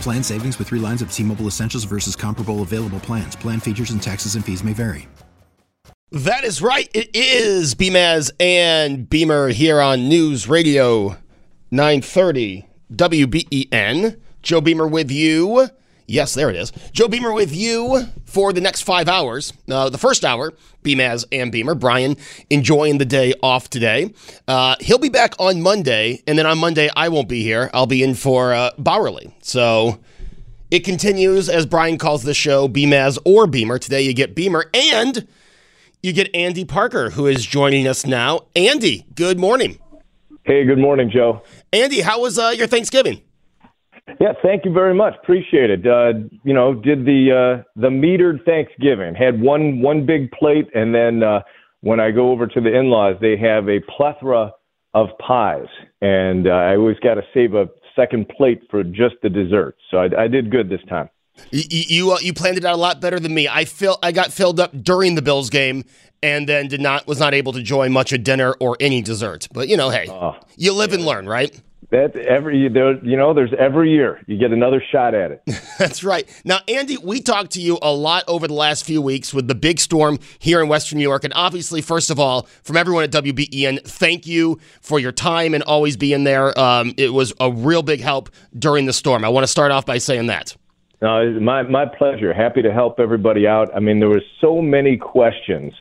Plan savings with three lines of T Mobile Essentials versus comparable available plans. Plan features and taxes and fees may vary. That is right. It is Beamaz and Beamer here on News Radio 930 WBEN. Joe Beamer with you. Yes, there it is. Joe Beamer with you for the next five hours. Uh, the first hour, Beamaz and Beamer. Brian enjoying the day off today. Uh, he'll be back on Monday, and then on Monday I won't be here. I'll be in for uh, Bauerle. So it continues as Brian calls the show Beamaz or Beamer. Today you get Beamer and you get Andy Parker, who is joining us now. Andy, good morning. Hey, good morning, Joe. Andy, how was uh, your Thanksgiving? Yeah, thank you very much. Appreciate it. Uh, you know, did the uh, the metered Thanksgiving. Had one one big plate, and then uh, when I go over to the in-laws, they have a plethora of pies, and uh, I always got to save a second plate for just the dessert. So I, I did good this time. You you, uh, you planned it out a lot better than me. I feel I got filled up during the Bills game, and then did not was not able to enjoy much of dinner or any dessert. But you know, hey, Oh, you live and learn, right? That every there, you know, there's every year you get another shot at it. That's right. Now, Andy, we talked to you a lot over the last few weeks with the big storm here in Western New York. And obviously, first of all, from everyone at WBEN, thank you for your time and always being there. Um, it was a real big help during the storm. I want to start off by saying that. No, it's my my pleasure. Happy to help everybody out. I mean, there were so many questions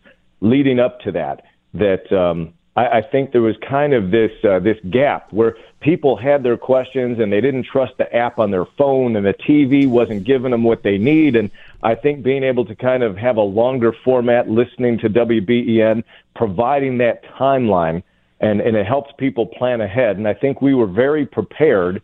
leading up to that that um, I, I think there was kind of this uh, this gap where people had their questions and they didn't trust the app on their phone and the TV wasn't giving them what they need. And I think being able to kind of have a longer format, listening to WBEN, providing that timeline, and and it helps people plan ahead. And I think we were very prepared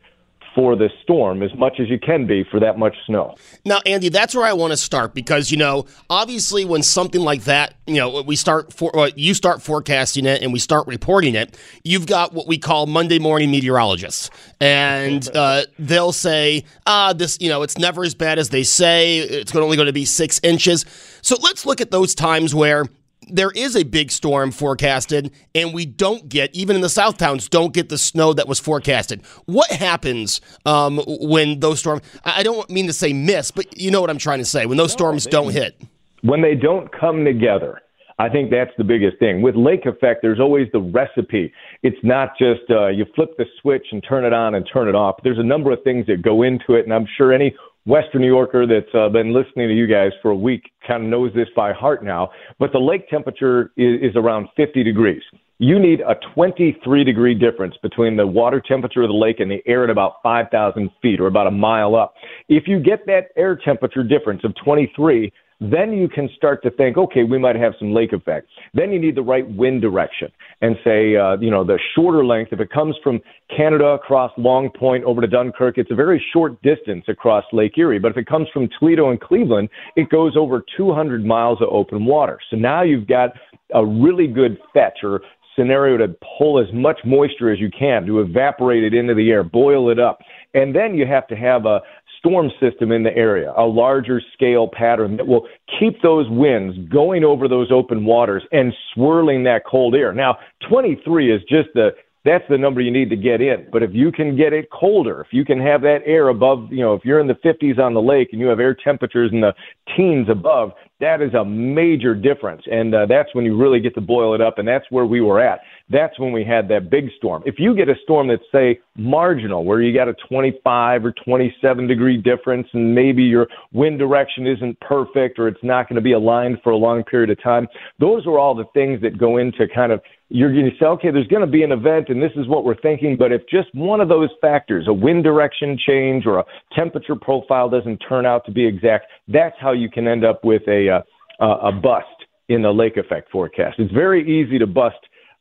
for this storm as much as you can be for that much snow. Now, Andy, that's where I want to start because you know, obviously, when something like that, you know, we start for well, you start forecasting it and we start reporting it. You've got what we call Monday morning meteorologists, and uh, they'll say, "Ah, this, you know, it's never as bad as they say. It's only going to be six inches." So let's look at those times where there is a big storm forecasted and we don't get even in the south towns don't get the snow that was forecasted what happens um, when those storms i don't mean to say miss but you know what i'm trying to say when those storms don't hit when they don't come together I think that's the biggest thing. With lake effect, there's always the recipe. It's not just uh, you flip the switch and turn it on and turn it off. There's a number of things that go into it, and I'm sure any Western New Yorker that's uh, been listening to you guys for a week kind of knows this by heart now. But the lake temperature is, is around 50 degrees. You need a 23 degree difference between the water temperature of the lake and the air at about 5,000 feet or about a mile up. If you get that air temperature difference of 23, then you can start to think, okay, we might have some lake effect. Then you need the right wind direction and say, uh, you know, the shorter length. If it comes from Canada across Long Point over to Dunkirk, it's a very short distance across Lake Erie. But if it comes from Toledo and Cleveland, it goes over 200 miles of open water. So now you've got a really good fetch or scenario to pull as much moisture as you can to evaporate it into the air, boil it up. And then you have to have a, storm system in the area, a larger scale pattern that will keep those winds going over those open waters and swirling that cold air. Now, 23 is just the that's the number you need to get in. But if you can get it colder, if you can have that air above, you know, if you're in the 50s on the lake and you have air temperatures in the teens above, that is a major difference. And uh, that's when you really get to boil it up. And that's where we were at. That's when we had that big storm. If you get a storm that's, say, marginal, where you got a 25 or 27 degree difference, and maybe your wind direction isn't perfect or it's not going to be aligned for a long period of time, those are all the things that go into kind of you're going to say, okay, there's going to be an event and this is what we're thinking. But if just one of those factors, a wind direction change or a temperature profile doesn't turn out to be exact, that's how you can end up with a, uh, a bust in the lake effect forecast. It's very easy to bust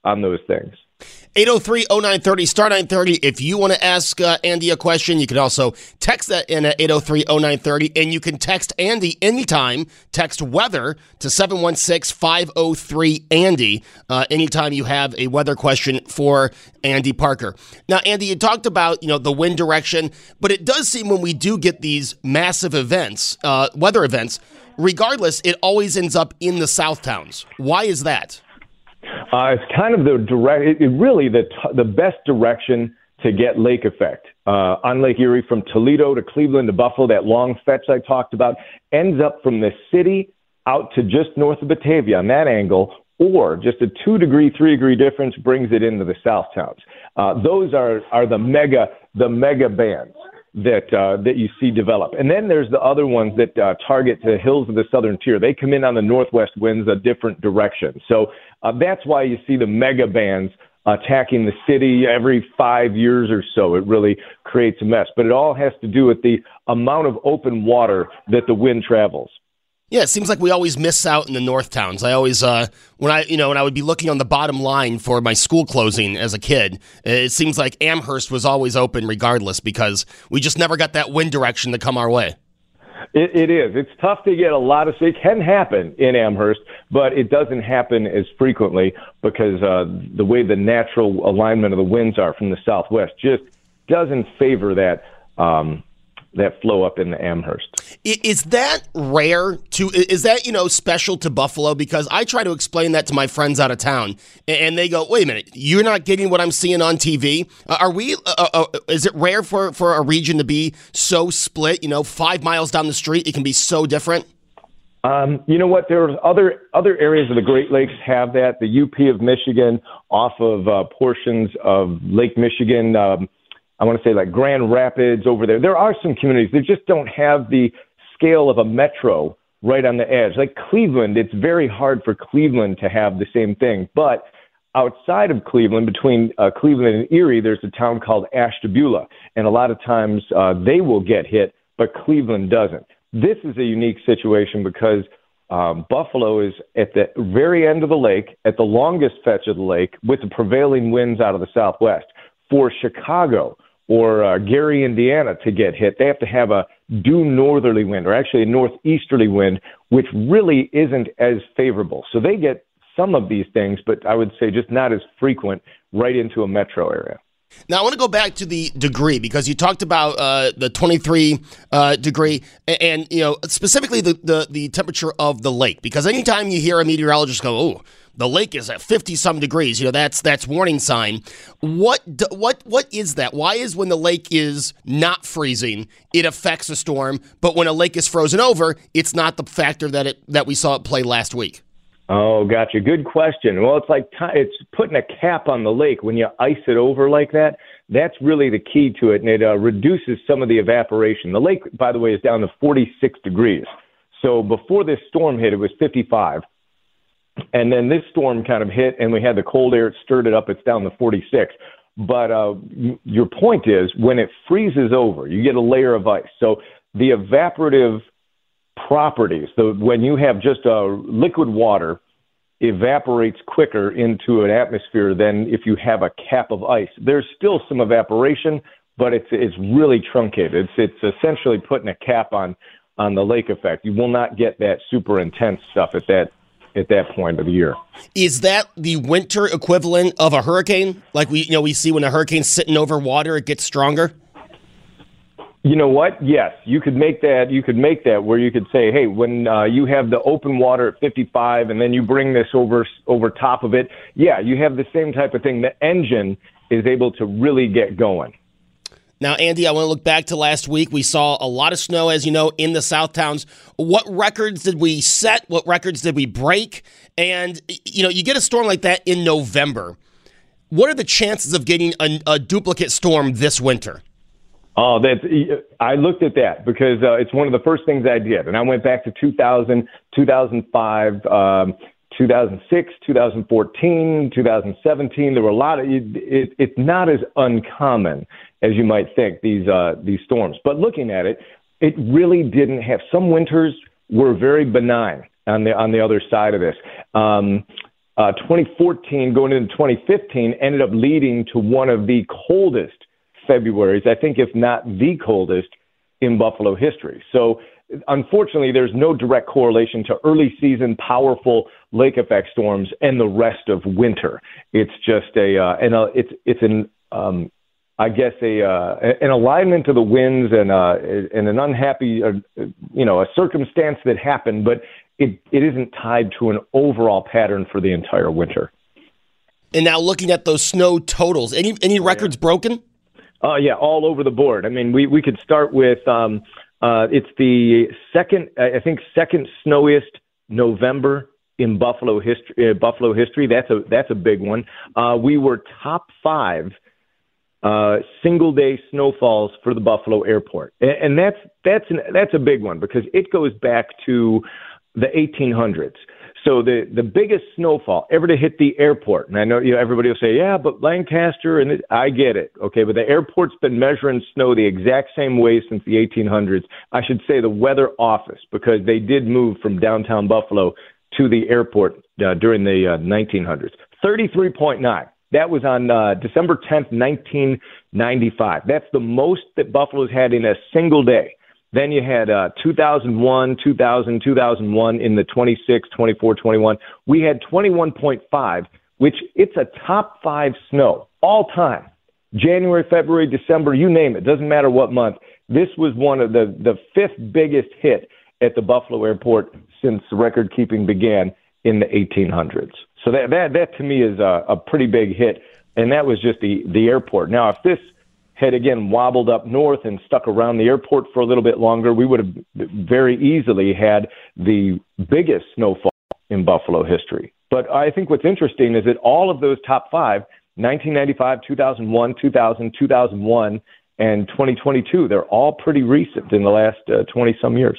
on those things. 803 0930, star 930. If you want to ask uh, Andy a question, you can also text that in at 803 0930. And you can text Andy anytime. Text weather to 716 503 Andy uh, anytime you have a weather question for Andy Parker. Now, Andy, you talked about you know the wind direction, but it does seem when we do get these massive events, uh, weather events, regardless, it always ends up in the South towns. Why is that? Uh, it's kind of the direct, it, really the t- the best direction to get lake effect uh, on Lake Erie from Toledo to Cleveland to Buffalo. That long fetch I talked about ends up from the city out to just north of Batavia on that angle, or just a two degree, three degree difference brings it into the south towns. Uh, those are are the mega the mega bands that uh, that you see develop. And then there's the other ones that uh, target the hills of the southern tier. They come in on the northwest winds a different direction. So uh, that's why you see the mega bands attacking the city every five years or so. It really creates a mess. But it all has to do with the amount of open water that the wind travels. Yeah, it seems like we always miss out in the north towns. I always, uh, when I, you know, when I would be looking on the bottom line for my school closing as a kid, it seems like Amherst was always open regardless because we just never got that wind direction to come our way. It, it is. It's tough to get a lot of. It can happen in Amherst, but it doesn't happen as frequently because uh, the way the natural alignment of the winds are from the southwest just doesn't favor that um, that flow up in the Amherst. Is that rare to is that you know special to Buffalo because I try to explain that to my friends out of town and they go, "Wait a minute, you're not getting what I'm seeing on TV? Uh, are we uh, uh, uh, is it rare for for a region to be so split, you know, 5 miles down the street it can be so different?" Um, you know what? There are other other areas of the Great Lakes have that. The UP of Michigan, off of uh, portions of Lake Michigan, um, I want to say like Grand Rapids over there. There are some communities that just don't have the scale of a metro right on the edge. Like Cleveland, it's very hard for Cleveland to have the same thing. But outside of Cleveland, between uh, Cleveland and Erie, there's a town called Ashtabula, and a lot of times uh, they will get hit, but Cleveland doesn't. This is a unique situation because um, Buffalo is at the very end of the lake, at the longest fetch of the lake, with the prevailing winds out of the southwest. For Chicago, or uh, Gary, Indiana, to get hit, they have to have a due northerly wind, or actually a northeasterly wind, which really isn't as favorable. So they get some of these things, but I would say just not as frequent right into a metro area. Now I want to go back to the degree because you talked about uh, the 23 uh, degree and, and, you know specifically the, the the temperature of the lake because anytime you hear a meteorologist go oh the lake is at 50 some degrees you know that's that's warning sign. What what what is that? Why is when the lake is not freezing it affects a storm but when a lake is frozen over it's not the factor that it that we saw it play last week Oh, gotcha. Good question. Well, it's like t- it's putting a cap on the lake when you ice it over like that. That's really the key to it, and it uh, reduces some of the evaporation. The lake, by the way, is down to 46 degrees. So before this storm hit, it was 55. And then this storm kind of hit, and we had the cold air. It stirred it up. It's down to 46. But uh, your point is, when it freezes over, you get a layer of ice. So the evaporative properties. So when you have just a liquid water evaporates quicker into an atmosphere than if you have a cap of ice. There's still some evaporation, but it's it's really truncated. It's it's essentially putting a cap on on the lake effect. You will not get that super intense stuff at that at that point of the year. Is that the winter equivalent of a hurricane? Like we you know we see when a hurricane's sitting over water, it gets stronger. You know what? Yes, you could make that. You could make that where you could say, "Hey, when uh, you have the open water at 55, and then you bring this over over top of it, yeah, you have the same type of thing. The engine is able to really get going." Now, Andy, I want to look back to last week. We saw a lot of snow, as you know, in the South Towns. What records did we set? What records did we break? And you know, you get a storm like that in November what are the chances of getting a, a duplicate storm this winter? Oh, that's. I looked at that because uh, it's one of the first things I did, and I went back to 2000, 2005, um, 2006, 2014, 2017. There were a lot of. It, it, it's not as uncommon as you might think these uh, these storms, but looking at it, it really didn't have. Some winters were very benign on the on the other side of this. Um, uh, 2014 going into 2015 ended up leading to one of the coldest Februarys, I think, if not the coldest in Buffalo history. So, unfortunately, there's no direct correlation to early season powerful lake effect storms and the rest of winter. It's just a, uh, and a, it's it's an um, I guess a uh, an alignment to the winds and uh, and an unhappy uh, you know a circumstance that happened, but it it isn't tied to an overall pattern for the entire winter. And now looking at those snow totals, any any records yeah. broken? Oh, uh, yeah, all over the board. I mean, we, we could start with um, uh, it's the second, I think, second snowiest November in Buffalo history. Uh, Buffalo history. That's a that's a big one. Uh, we were top five uh, single day snowfalls for the Buffalo airport, and, and that's that's an, that's a big one because it goes back to the 1800s. So the the biggest snowfall ever to hit the airport, and I know you know, everybody will say, yeah, but Lancaster, and it, I get it, okay, but the airport's been measuring snow the exact same way since the 1800s. I should say the weather office because they did move from downtown Buffalo to the airport uh, during the uh, 1900s. 33.9. That was on uh, December 10th, 1995. That's the most that Buffalo's had in a single day. Then you had uh, 2001, 2000, 2001 in the 26, 24, 21. We had 21.5, which it's a top five snow all time. January, February, December, you name it. Doesn't matter what month. This was one of the, the fifth biggest hit at the Buffalo airport since record keeping began in the 1800s. So that, that, that to me is a, a pretty big hit. And that was just the, the airport. Now, if this had again wobbled up north and stuck around the airport for a little bit longer, we would have very easily had the biggest snowfall in Buffalo history. But I think what's interesting is that all of those top five 1995, 2001, 2000, 2001, and 2022 they're all pretty recent in the last 20 uh, some years.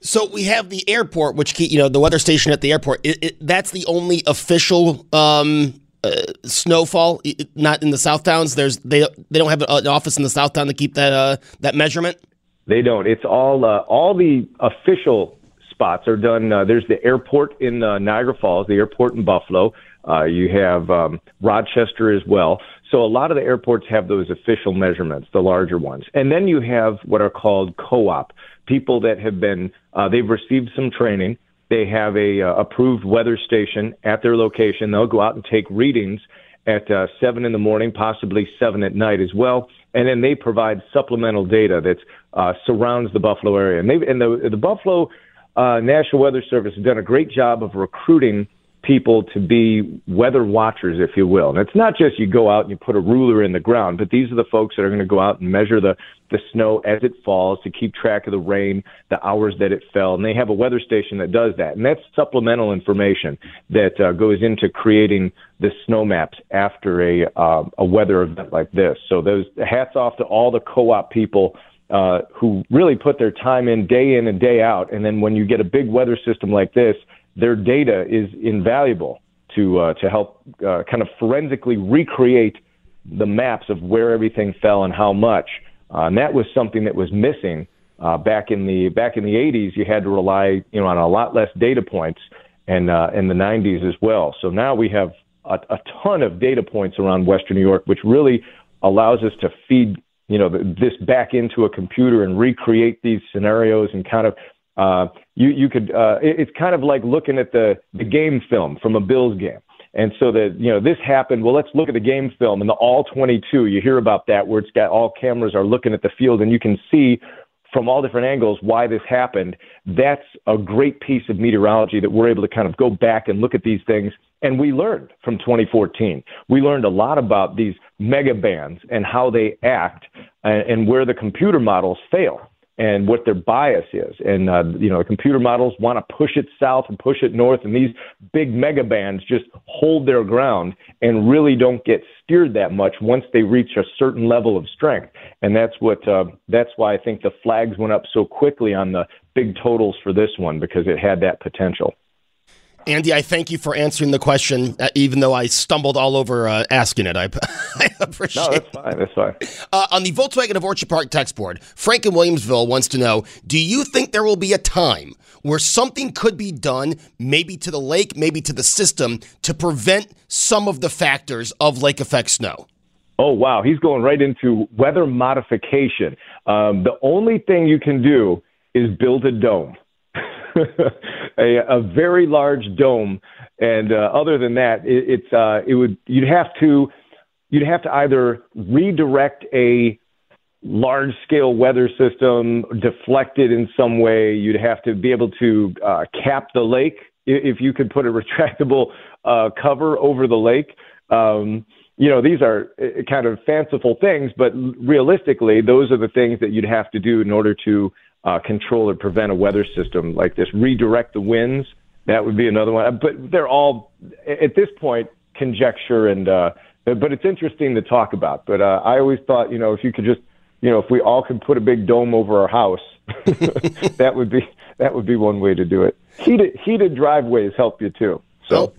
So we have the airport, which you know the weather station at the airport. It, it, that's the only official um, uh, snowfall, not in the South Towns. There's they they don't have an office in the South Town to keep that uh, that measurement. They don't. It's all uh, all the official spots are done. Uh, there's the airport in uh, Niagara Falls, the airport in Buffalo. Uh, you have um, Rochester as well. So a lot of the airports have those official measurements, the larger ones, and then you have what are called co-op people that have been uh, they've received some training they have a uh, approved weather station at their location. They'll go out and take readings at uh, seven in the morning, possibly seven at night as well, and then they provide supplemental data that uh, surrounds the Buffalo area. And, and the the Buffalo uh, National Weather Service has done a great job of recruiting people to be weather watchers, if you will. And it's not just you go out and you put a ruler in the ground, but these are the folks that are going to go out and measure the, the snow as it falls to keep track of the rain, the hours that it fell. And they have a weather station that does that. And that's supplemental information that uh, goes into creating the snow maps after a, uh, a weather event like this. So those hats off to all the co-op people uh, who really put their time in day in and day out. And then when you get a big weather system like this, their data is invaluable to uh, to help uh, kind of forensically recreate the maps of where everything fell and how much. Uh, and that was something that was missing uh, back in the back in the 80s. You had to rely you know on a lot less data points, and uh, in the 90s as well. So now we have a, a ton of data points around Western New York, which really allows us to feed you know this back into a computer and recreate these scenarios and kind of uh, you you could uh, it, it's kind of like looking at the the game film from a Bills game. And so that you know this happened. Well, let's look at the game film and the all 22. You hear about that where it's got all cameras are looking at the field and you can see from all different angles why this happened. That's a great piece of meteorology that we're able to kind of go back and look at these things. And we learned from 2014. We learned a lot about these mega bands and how they act and, and where the computer models fail and what their bias is. And uh, you know, the computer models want to push it south and push it north, and these big mega bands just hold their ground and really don't get steered that much once they reach a certain level of strength. And that's what uh, that's why I think the flags went up so quickly on the big totals for this one because it had that potential. Andy, I thank you for answering the question, uh, even though I stumbled all over uh, asking it. I, I appreciate. No, that's fine. That's fine. Uh, on the Volkswagen of Orchard Park text board, Frank in Williamsville wants to know: Do you think there will be a time where something could be done, maybe to the lake, maybe to the system, to prevent some of the factors of lake effect snow? Oh wow, he's going right into weather modification. Um, the only thing you can do is build a dome. a, a very large dome, and uh, other than that, it, it's uh, it would you'd have to you'd have to either redirect a large scale weather system, deflect it in some way. You'd have to be able to uh, cap the lake if you could put a retractable uh, cover over the lake. Um, you know, these are uh, kind of fanciful things, but realistically, those are the things that you'd have to do in order to uh, control or prevent a weather system like this. Redirect the winds. That would be another one. But they're all at this point conjecture and. Uh, but it's interesting to talk about. But uh, I always thought, you know, if you could just, you know, if we all could put a big dome over our house, that would be that would be one way to do it. Heated heated driveways help you too. So.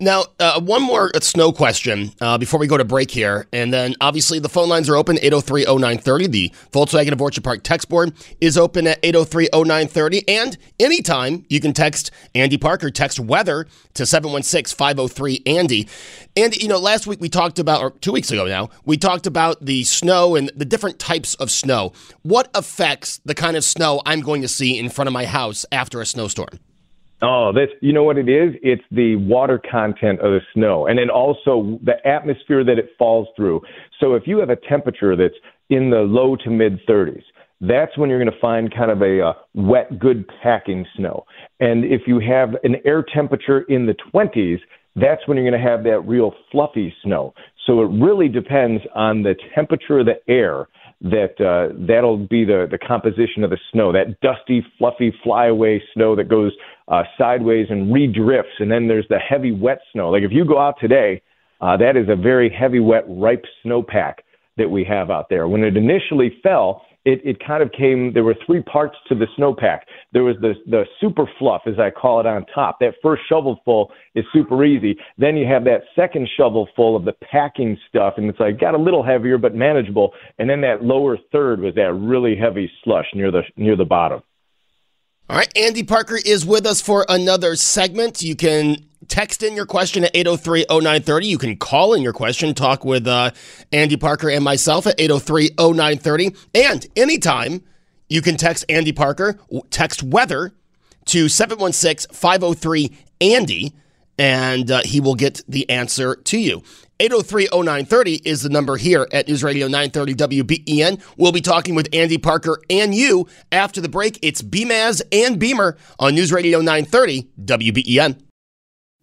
Now, uh, one more snow question uh, before we go to break here. And then obviously the phone lines are open 803 0930. The Volkswagen of Orchard Park text board is open at 803 0930. And anytime you can text Andy Parker, text weather to 716 503 Andy. And, you know, last week we talked about, or two weeks ago now, we talked about the snow and the different types of snow. What affects the kind of snow I'm going to see in front of my house after a snowstorm? Oh, that's you know what it is? It's the water content of the snow and then also the atmosphere that it falls through. So if you have a temperature that's in the low to mid 30s, that's when you're going to find kind of a, a wet, good packing snow. And if you have an air temperature in the 20s, that's when you're going to have that real fluffy snow. So it really depends on the temperature of the air that uh, that'll be the the composition of the snow. That dusty, fluffy, flyaway snow that goes uh, sideways and redrifts, and then there's the heavy, wet snow. Like if you go out today, uh, that is a very heavy, wet, ripe snowpack that we have out there. When it initially fell, it, it kind of came, there were three parts to the snowpack. There was the, the super fluff, as I call it, on top. That first shovelful is super easy. Then you have that second shovelful of the packing stuff, and it's like got a little heavier but manageable. And then that lower third was that really heavy slush near the near the bottom. All right, Andy Parker is with us for another segment. You can text in your question at 803 0930. You can call in your question, talk with uh, Andy Parker and myself at 803 0930. And anytime you can text Andy Parker, text weather to 716 503 Andy, and uh, he will get the answer to you. 803-0930 is the number here at News Radio 930 WBEN. We'll be talking with Andy Parker and you after the break. It's BMAS and Beamer on News Radio 930 WBEN.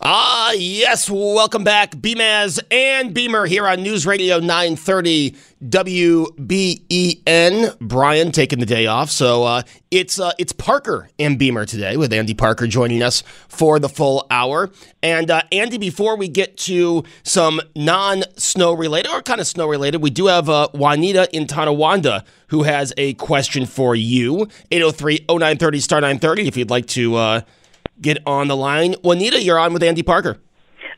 Ah, yes. Welcome back. BMAS and Beamer here on News Radio 930 WBEN. Brian taking the day off. So uh, it's uh, it's Parker and Beamer today with Andy Parker joining us for the full hour. And uh, Andy, before we get to some non snow related or kind of snow related, we do have uh, Juanita in Tonawanda who has a question for you. 803 0930 star 930 if you'd like to uh, get on the line. Juanita, you're on with Andy Parker.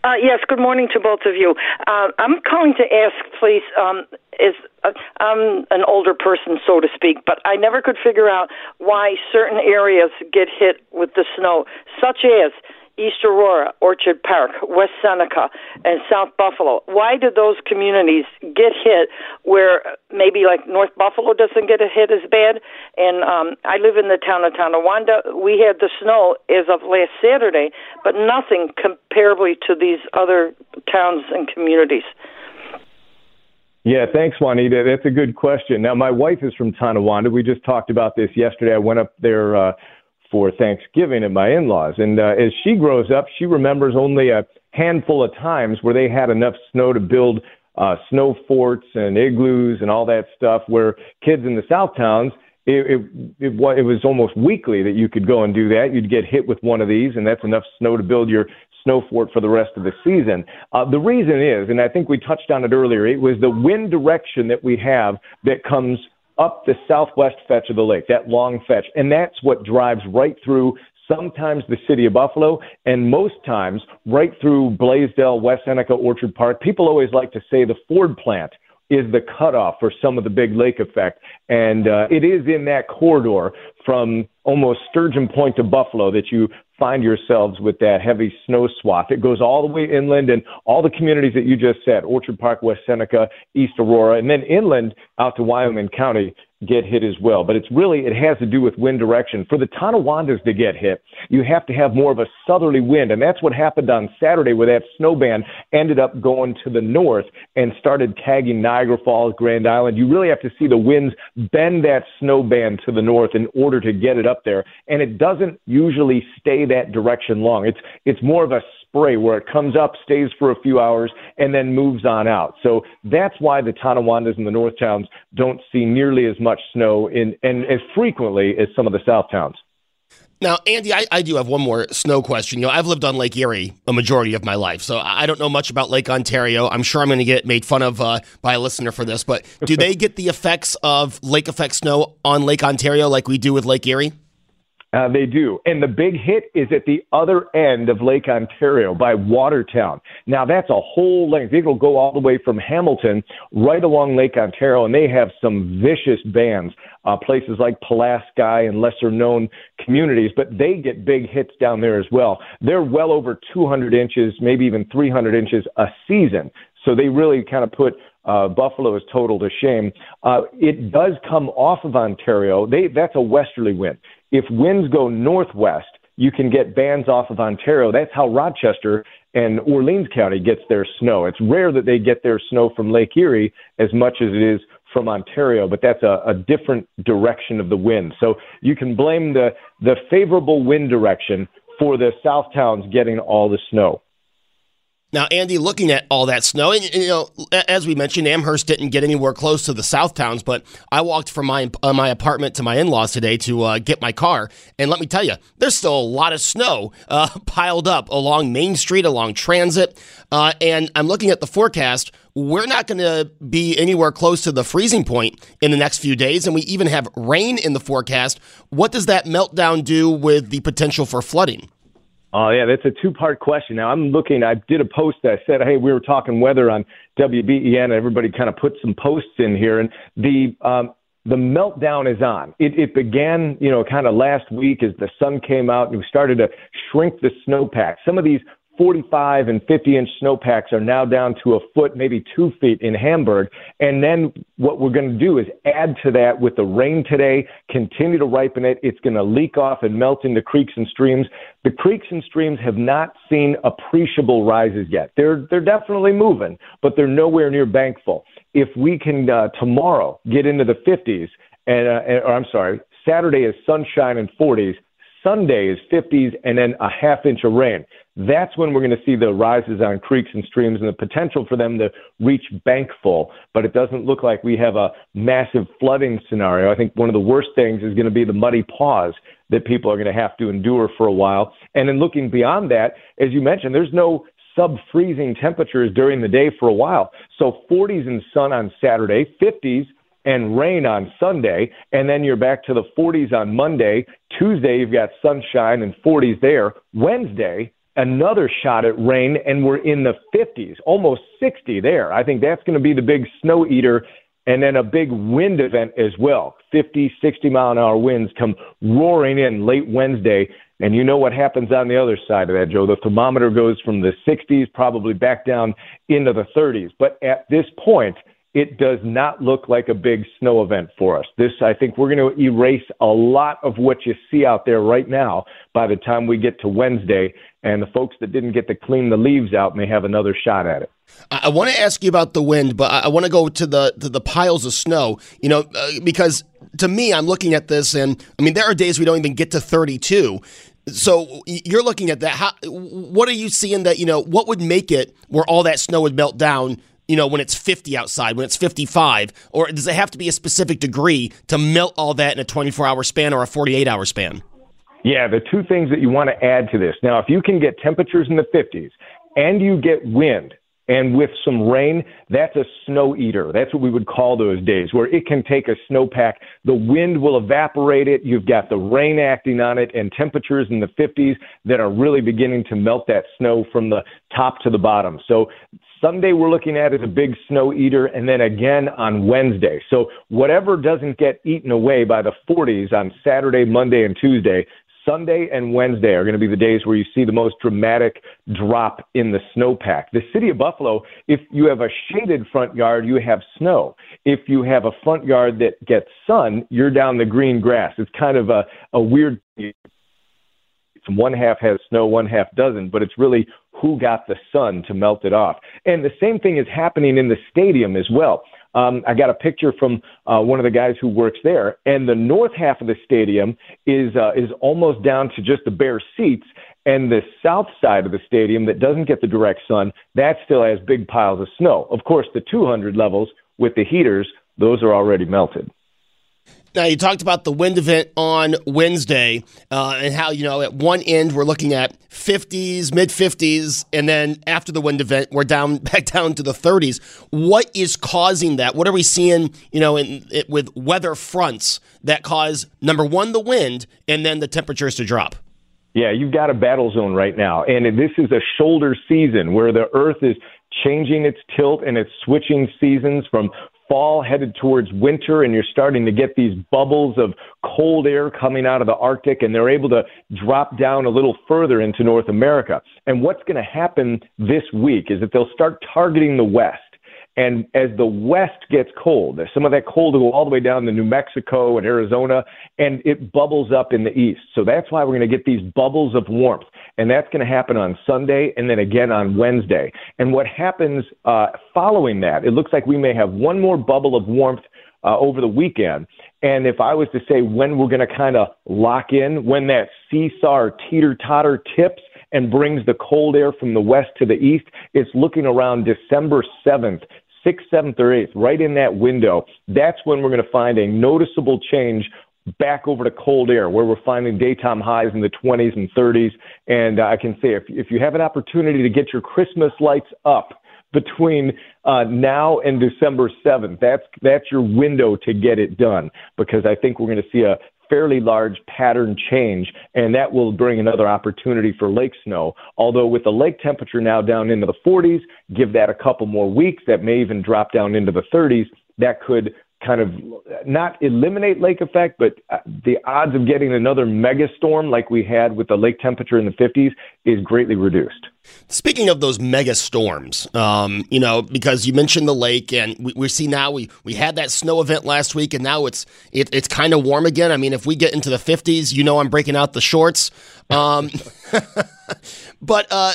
Uh, yes, good morning to both of you. Uh, I'm calling to ask, please, um, is uh, I'm an older person, so to speak, but I never could figure out why certain areas get hit with the snow, such as East Aurora, Orchard Park, West Seneca, and South Buffalo. Why do those communities get hit where maybe like North Buffalo doesn't get a hit as bad? And um, I live in the town of Tonawanda. We had the snow as of last Saturday, but nothing comparably to these other towns and communities. Yeah, thanks, Juanita. That's a good question. Now, my wife is from Tonawanda. We just talked about this yesterday. I went up there uh, for Thanksgiving at my in-laws. And uh, as she grows up, she remembers only a handful of times where they had enough snow to build uh, snow forts and igloos and all that stuff. Where kids in the South towns, it, it, it, it was almost weekly that you could go and do that. You'd get hit with one of these, and that's enough snow to build your snow fort for the rest of the season. Uh, the reason is, and I think we touched on it earlier, it was the wind direction that we have that comes up the southwest fetch of the lake, that long fetch. And that's what drives right through sometimes the city of Buffalo, and most times right through Blasdell, West Seneca, Orchard Park. People always like to say the Ford plant is the cutoff for some of the big lake effect. And uh, it is in that corridor from almost Sturgeon Point to Buffalo that you find yourselves with that heavy snow swath. It goes all the way inland and all the communities that you just said, Orchard Park, West Seneca, East Aurora, and then inland out to Wyoming County get hit as well. But it's really, it has to do with wind direction. For the Tonawandas to get hit, you have to have more of a southerly wind. And that's what happened on Saturday where that snow band ended up going to the north and started tagging Niagara Falls, Grand Island. You really have to see the winds bend that snow band to the north in order to get it up there. And it doesn't usually stay that direction long. It's, it's more of a spray where it comes up, stays for a few hours, and then moves on out. So that's why the Tonawandas and the North Towns don't see nearly as much snow in, and as frequently as some of the South Towns. Now, Andy, I, I, do have one more snow question. You know, I've lived on Lake Erie a majority of my life, so I don't know much about Lake Ontario. I'm sure I'm going to get made fun of uh, by a listener for this, but do they get the effects of lake effect snow on Lake Ontario like we do with Lake Erie? Uh, they do. And the big hit is at the other end of Lake Ontario by Watertown. Now, that's a whole length. It'll go all the way from Hamilton right along Lake Ontario, and they have some vicious bands, uh, places like Pulaski and lesser known communities, but they get big hits down there as well. They're well over 200 inches, maybe even 300 inches a season. So they really kind of put uh, Buffalo's total to shame. Uh, it does come off of Ontario. They, that's a westerly wind if winds go northwest, you can get bands off of Ontario. That's how Rochester and Orleans County gets their snow. It's rare that they get their snow from Lake Erie as much as it is from Ontario, but that's a, a different direction of the wind. So you can blame the, the favorable wind direction for the South towns getting all the snow. Now, Andy, looking at all that snow, and you know, as we mentioned, Amherst didn't get anywhere close to the South towns, but I walked from my uh, my apartment to my in laws today to uh, get my car, and let me tell you, there's still a lot of snow uh, piled up along Main Street, along Transit, uh, and I'm looking at the forecast. We're not going to be anywhere close to the freezing point in the next few days, and we even have rain in the forecast. What does that meltdown do with the potential for flooding? Oh yeah, that's a two-part question. Now I'm looking. I did a post that said, "Hey, we were talking weather on WBEN." And everybody kind of put some posts in here, and the um, the meltdown is on. It, it began, you know, kind of last week as the sun came out and we started to shrink the snowpack. Some of these 45 and 50 inch snowpacks are now down to a foot, maybe two feet in Hamburg. And then what we're going to do is add to that with the rain today, continue to ripen it. It's going to leak off and melt into creeks and streams. The creeks and streams have not seen appreciable rises yet. They're, they're definitely moving, but they're nowhere near bankful. If we can uh, tomorrow get into the 50s, and, uh, or I'm sorry, Saturday is sunshine and 40s, Sunday is 50s, and then a half inch of rain that's when we're going to see the rises on creeks and streams and the potential for them to reach bank full. But it doesn't look like we have a massive flooding scenario. I think one of the worst things is going to be the muddy paws that people are going to have to endure for a while. And then looking beyond that, as you mentioned, there's no sub freezing temperatures during the day for a while. So 40s and sun on Saturday, 50s and rain on Sunday, and then you're back to the 40s on Monday. Tuesday, you've got sunshine and 40s there. Wednesday, another shot at rain, and we're in the 50s, almost 60 there. I think that's going to be the big snow eater, and then a big wind event as well. 50, 60 mile an hour winds come roaring in late Wednesday. And you know what happens on the other side of that, Joe. The thermometer goes from the 60s probably back down into the 30s. But at this point, it does not look like a big snow event for us. This, I think, we're going to erase a lot of what you see out there right now by the time we get to Wednesday, and the folks that didn't get to clean the leaves out may have another shot at it. I want to ask you about the wind, but I want to go to the to the piles of snow. You know, uh, because to me, I'm looking at this, and I mean, there are days we don't even get to 32. So you're looking at that. How, what are you seeing that you know? What would make it where all that snow would melt down? You know, when it's 50 outside, when it's 55? Or does it have to be a specific degree to melt all that in a 24 hour span or a 48 hour span? Yeah, the two things that you want to add to this. Now, if you can get temperatures in the 50s and you get wind, and with some rain, that's a snow eater. That's what we would call those days, where it can take a snowpack. The wind will evaporate it. You've got the rain acting on it, and temperatures in the 50s that are really beginning to melt that snow from the top to the bottom. So Sunday we're looking at is a big snow eater, and then again on Wednesday. So whatever doesn't get eaten away by the 40s on Saturday, Monday, and Tuesday, Sunday and Wednesday are going to be the days where you see the most dramatic drop in the snowpack. The city of Buffalo, if you have a shaded front yard, you have snow. If you have a front yard that gets sun, you're down the green grass. It's kind of a, a weird one half has snow, one half doesn't, but it's really who got the sun to melt it off. And the same thing is happening in the stadium as well. Um, I got a picture from uh, one of the guys who works there, and the north half of the stadium is uh, is almost down to just the bare seats, and the south side of the stadium that doesn't get the direct sun that still has big piles of snow. Of course, the 200 levels with the heaters, those are already melted. Now, you talked about the wind event on Wednesday uh, and how, you know, at one end we're looking at 50s, mid 50s, and then after the wind event, we're down back down to the 30s. What is causing that? What are we seeing, you know, in, it, with weather fronts that cause, number one, the wind, and then the temperatures to drop? Yeah, you've got a battle zone right now. And this is a shoulder season where the earth is changing its tilt and it's switching seasons from fall headed towards winter and you're starting to get these bubbles of cold air coming out of the Arctic and they're able to drop down a little further into North America. And what's going to happen this week is that they'll start targeting the West. And as the West gets cold, some of that cold will go all the way down to New Mexico and Arizona, and it bubbles up in the east. So that's why we're going to get these bubbles of warmth. And that's going to happen on Sunday and then again on Wednesday. And what happens uh, following that, it looks like we may have one more bubble of warmth uh, over the weekend. And if I was to say when we're going to kind of lock in, when that seesaw teeter totter tips, and brings the cold air from the west to the east. It's looking around December 7th 6th, 7th, or 8th, right in that window, that's when we're going to find a noticeable change back over to cold air, where we're finding daytime highs in the 20s and 30s. And uh, I can say if, if you have an opportunity to get your Christmas lights up between uh, now and December 7th, that's, that's your window to get it done because I think we're going to see a fairly large pattern change, and that will bring another opportunity for lake snow. Although with the lake temperature now down into the 40s, give that a couple more weeks, that may even drop down into the 30s. That could kind of not eliminate lake effect, but uh, the odds of getting another mega storm like we had with the lake temperature in the 50s is greatly reduced. Speaking of those mega storms, um, you know, because you mentioned the lake, and we, we, see now we, we had that snow event last week, and now it's it, it's kind of warm again. I mean, if we get into the 50s, you know, I'm breaking out the shorts. Um, but uh,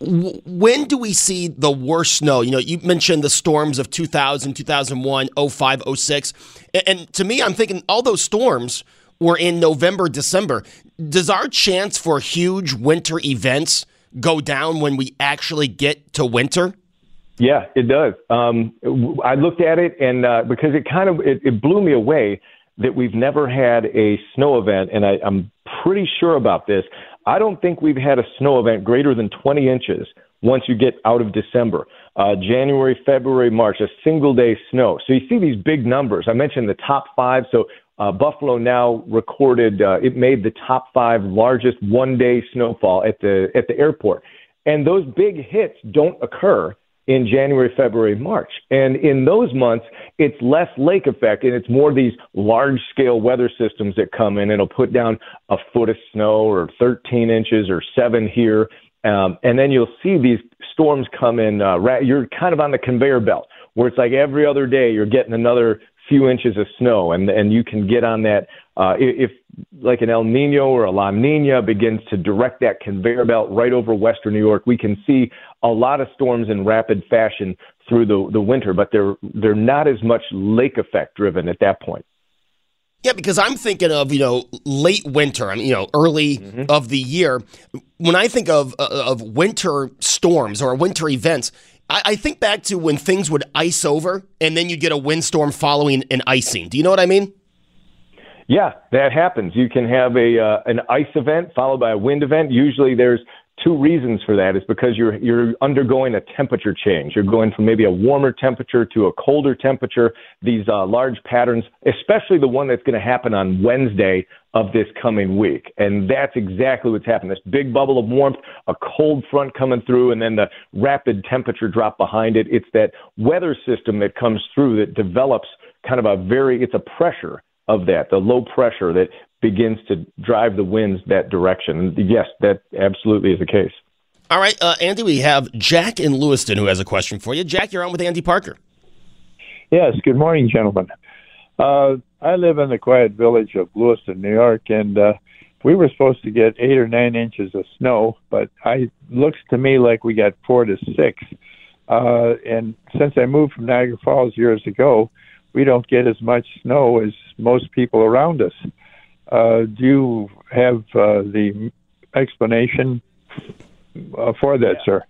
when do we see the worst snow? You know, you mentioned the storms of 2000, 2001, 05, 06. And to me, I'm thinking all those storms were in November, December. Does our chance for huge winter events go down when we actually get to winter? Yeah, it does. Um, I looked at it, and uh, because it kind of it, it blew me away that we've never had a snow event, and I, I'm pretty sure about this. I don't think we've had a snow event greater than 20 inches once you get out of December. Uh, January, February, March, a single day snow. So you see these big numbers. I mentioned the top five. So uh, Buffalo now recorded uh, it made the top five largest one day snowfall at the at the airport, and those big hits don't occur in January, February, March. And in those months, it's less lake effect and it's more these large scale weather systems that come in. It'll put down a foot of snow or 13 inches or seven here. Um, and then you'll see these storms come in. Uh, you're kind of on the conveyor belt where it's like every other day you're getting another few inches of snow, and and you can get on that. Uh, if like an El Nino or a La Nina begins to direct that conveyor belt right over Western New York, we can see a lot of storms in rapid fashion through the the winter, but they're they're not as much lake effect driven at that point. Yeah, because I'm thinking of you know late winter. I mean, you know, early mm-hmm. of the year. When I think of uh, of winter storms or winter events, I, I, think back to when things would ice over and then you'd get a windstorm following an icing. Do you know what I mean? Yeah, that happens. You can have a uh, an ice event followed by a wind event. Usually, there's two reasons for that. Is because you're you're undergoing a temperature change. You're going from maybe a warmer temperature to a colder temperature. These uh, large patterns, especially the one that's going to happen on Wednesday of this coming week. And that's exactly what's happened. This big bubble of warmth, a cold front coming through, and then the rapid temperature drop behind it. It's that weather system that comes through that develops kind of a very, it's a pressure of that, the low pressure that begins to drive the winds that direction. Yes, that absolutely is the case. All right, uh, Andy, we have Jack in Lewiston who has a question for you. Jack, you're on with Andy Parker. Yes, good morning, gentlemen. Uh, I live in the quiet village of Lewiston, New York, and uh, we were supposed to get eight or nine inches of snow, but I looks to me like we got four to six. Uh, and since I moved from Niagara Falls years ago, we don't get as much snow as most people around us. Uh, do you have uh, the explanation uh, for that, yeah. sir?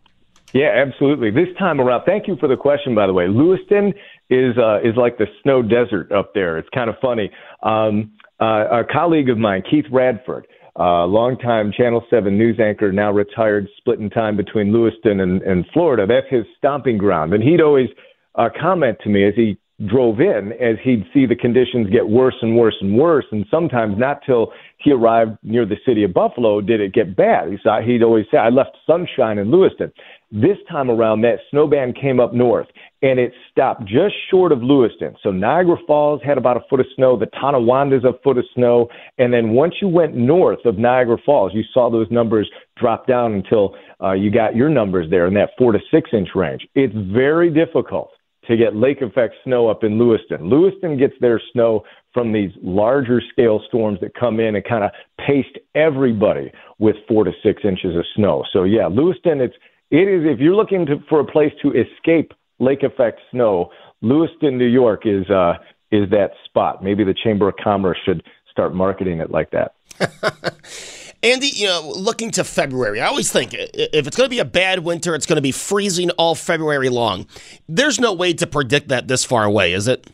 Yeah, absolutely. This time around, thank you for the question, by the way. Lewiston is uh, is like the snow desert up there. It's kind of funny. Um, uh, a colleague of mine, Keith Radford, uh, longtime Channel 7 news anchor, now retired, splitting time between Lewiston and, and Florida. That's his stomping ground. And he'd always uh, comment to me as he drove in as he'd see the conditions get worse and worse and worse. And sometimes not till he arrived near the city of Buffalo did it get bad. He saw, he'd always say, I left sunshine in Lewiston. This time around, that snow band came up north and it stopped just short of Lewiston. So Niagara Falls had about a foot of snow, the Tonawanda's a foot of snow. And then once you went north of Niagara Falls, you saw those numbers drop down until uh, you got your numbers there in that four to six inch range. It's very difficult to get lake effect snow up in Lewiston. Lewiston gets their snow from these larger scale storms that come in and kind of paste everybody with four to six inches of snow. So yeah, Lewiston, it's it is if you're looking to, for a place to escape lake effect snow, Lewiston, New York is uh, is that spot. Maybe the Chamber of Commerce should start marketing it like that. Andy, you know, looking to February, I always think if it's going to be a bad winter, it's going to be freezing all February long. There's no way to predict that this far away, is it?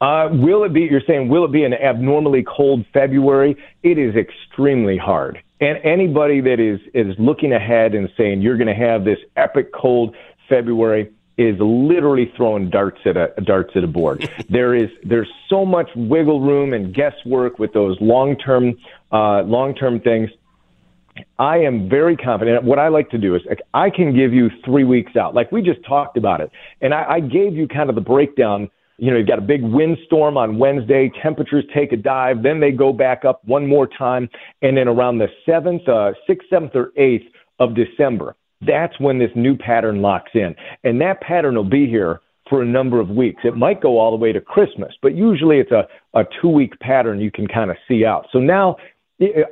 Uh, will it be? You're saying will it be an abnormally cold February? It is extremely hard. And anybody that is is looking ahead and saying you're going to have this epic cold February, is literally throwing darts at a darts at a board. there is there's so much wiggle room and guesswork with those long term uh, long term things. I am very confident. What I like to do is like, I can give you three weeks out, like we just talked about it, and I, I gave you kind of the breakdown. You know, you've got a big windstorm on Wednesday. Temperatures take a dive, then they go back up one more time, and then around the seventh, uh, sixth, seventh, or eighth of December, that's when this new pattern locks in. And that pattern will be here for a number of weeks. It might go all the way to Christmas, but usually it's a, a two week pattern you can kind of see out. So now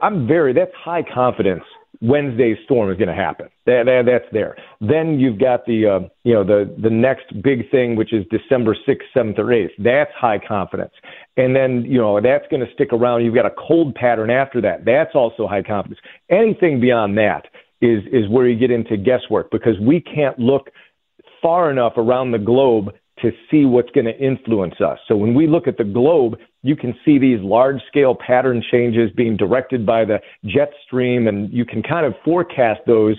I'm very, that's high confidence Wednesday's storm is going to happen. That, that, that's there. Then you've got the uh, you know the the next big thing, which is December sixth, seventh, or eighth. That's high confidence. And then you know that's going to stick around. You've got a cold pattern after that. That's also high confidence. Anything beyond that is is where you get into guesswork because we can't look far enough around the globe to see what's going to influence us. So when we look at the globe, you can see these large scale pattern changes being directed by the jet stream, and you can kind of forecast those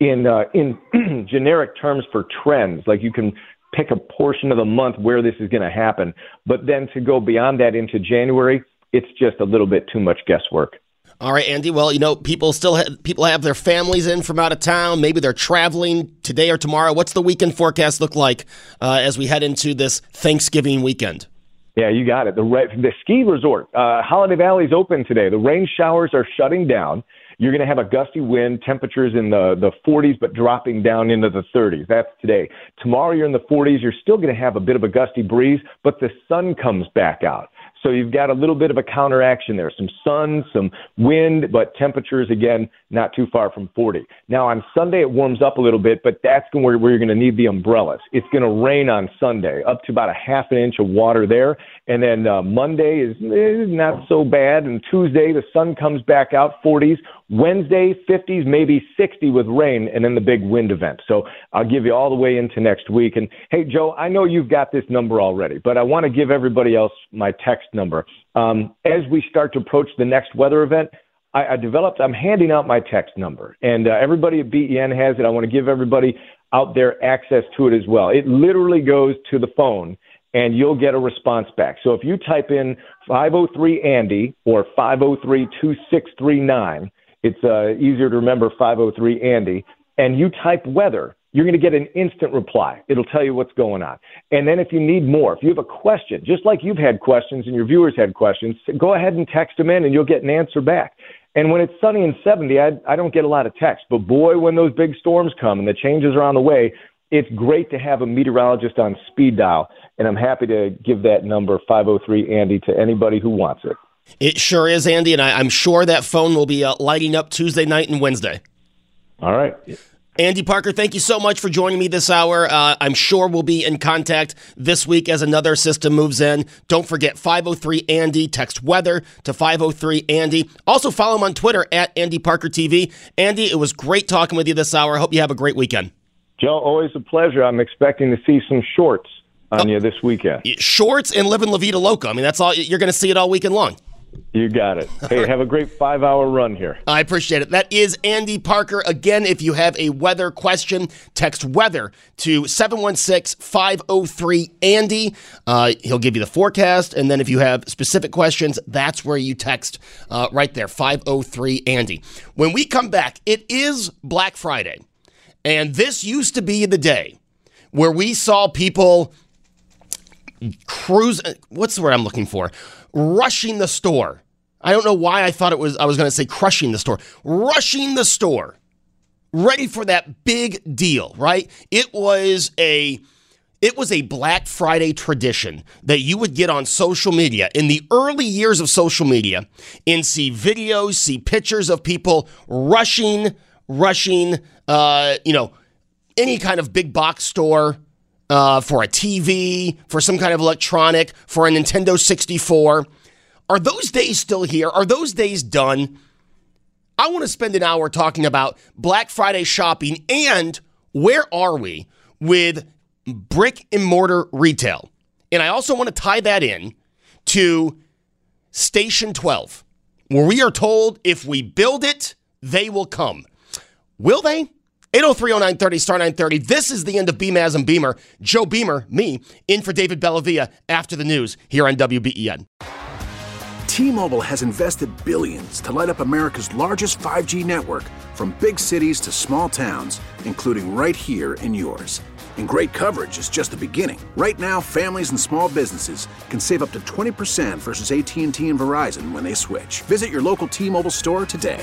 in uh, in generic terms for trends. Like you can pick a portion of the month where this is going to happen, but then to go beyond that into January, it's just a little bit too much guesswork. All right, Andy. Well, you know, people still people have their families in from out of town. Maybe they're traveling today or tomorrow. What's the weekend forecast look like uh, as we head into this Thanksgiving weekend? Yeah, you got it. The re- the ski resort, uh, Holiday is open today. The rain showers are shutting down. You're going to have a gusty wind, temperatures in the, the 40s, but dropping down into the 30s. That's today. Tomorrow you're in the 40s. You're still going to have a bit of a gusty breeze, but the sun comes back out. So you've got a little bit of a counteraction there. Some sun, some wind, but temperatures, again, not too far from 40. Now on Sunday, it warms up a little bit, but that's where, where you're going to need the umbrellas. It's going to rain on Sunday, up to about a half an inch of water there. And then uh, Monday is, is not so bad. And Tuesday, the sun comes back out, 40s. Wednesday, 50s, maybe 60 with rain, and then the big wind event. So I'll give you all the way into next week. And hey, Joe, I know you've got this number already, but I want to give everybody else my text number. Um, as we start to approach the next weather event, I, I developed, I'm handing out my text number, and uh, everybody at BEN has it. I want to give everybody out there access to it as well. It literally goes to the phone and you'll get a response back. So if you type in 503 Andy or 503 2639, it's uh, easier to remember 503 Andy, and you type weather, you're going to get an instant reply. It'll tell you what's going on. And then if you need more, if you have a question, just like you've had questions and your viewers had questions, go ahead and text them in and you'll get an answer back. And when it's sunny and 70, I, I don't get a lot of text. But boy, when those big storms come and the changes are on the way, it's great to have a meteorologist on speed dial. And I'm happy to give that number 503 Andy to anybody who wants it. It sure is, Andy, and I, am sure that phone will be uh, lighting up Tuesday night and Wednesday. All right. Andy Parker, thank you so much for joining me this hour. Uh, I'm sure we'll be in contact this week as another system moves in. Don't forget 503 Andy. Text weather to 503 Andy. Also follow him on Twitter at Andy Parker TV. Andy, it was great talking with you this hour. I hope you have a great weekend. Joe, always a pleasure. I'm expecting to see some shorts on oh, you this weekend. Shorts and living La Vida Loca. I mean, that's all you're going to see it all weekend long. You got it. Hey, have a great five hour run here. I appreciate it. That is Andy Parker. Again, if you have a weather question, text weather to 716 503 Andy. Uh, he'll give you the forecast. And then if you have specific questions, that's where you text uh, right there 503 Andy. When we come back, it is Black Friday. And this used to be the day where we saw people cruise. What's the word I'm looking for? Rushing the store. I don't know why I thought it was I was going to say crushing the store. Rushing the store. Ready for that big deal, right? It was a it was a Black Friday tradition that you would get on social media in the early years of social media and see videos, see pictures of people rushing, rushing, uh, you know, any kind of big box store, uh, for a TV, for some kind of electronic, for a Nintendo 64. Are those days still here? Are those days done? I want to spend an hour talking about Black Friday shopping and where are we with brick and mortar retail. And I also want to tie that in to Station 12, where we are told if we build it, they will come. Will they? 8030930 star 930. This is the end of Beamaz and Beamer. Joe Beamer, me, in for David Bellavia after the news here on WBEN. T-Mobile has invested billions to light up America's largest 5G network from big cities to small towns, including right here in yours. And great coverage is just the beginning. Right now, families and small businesses can save up to 20% versus AT&T and Verizon when they switch. Visit your local T-Mobile store today.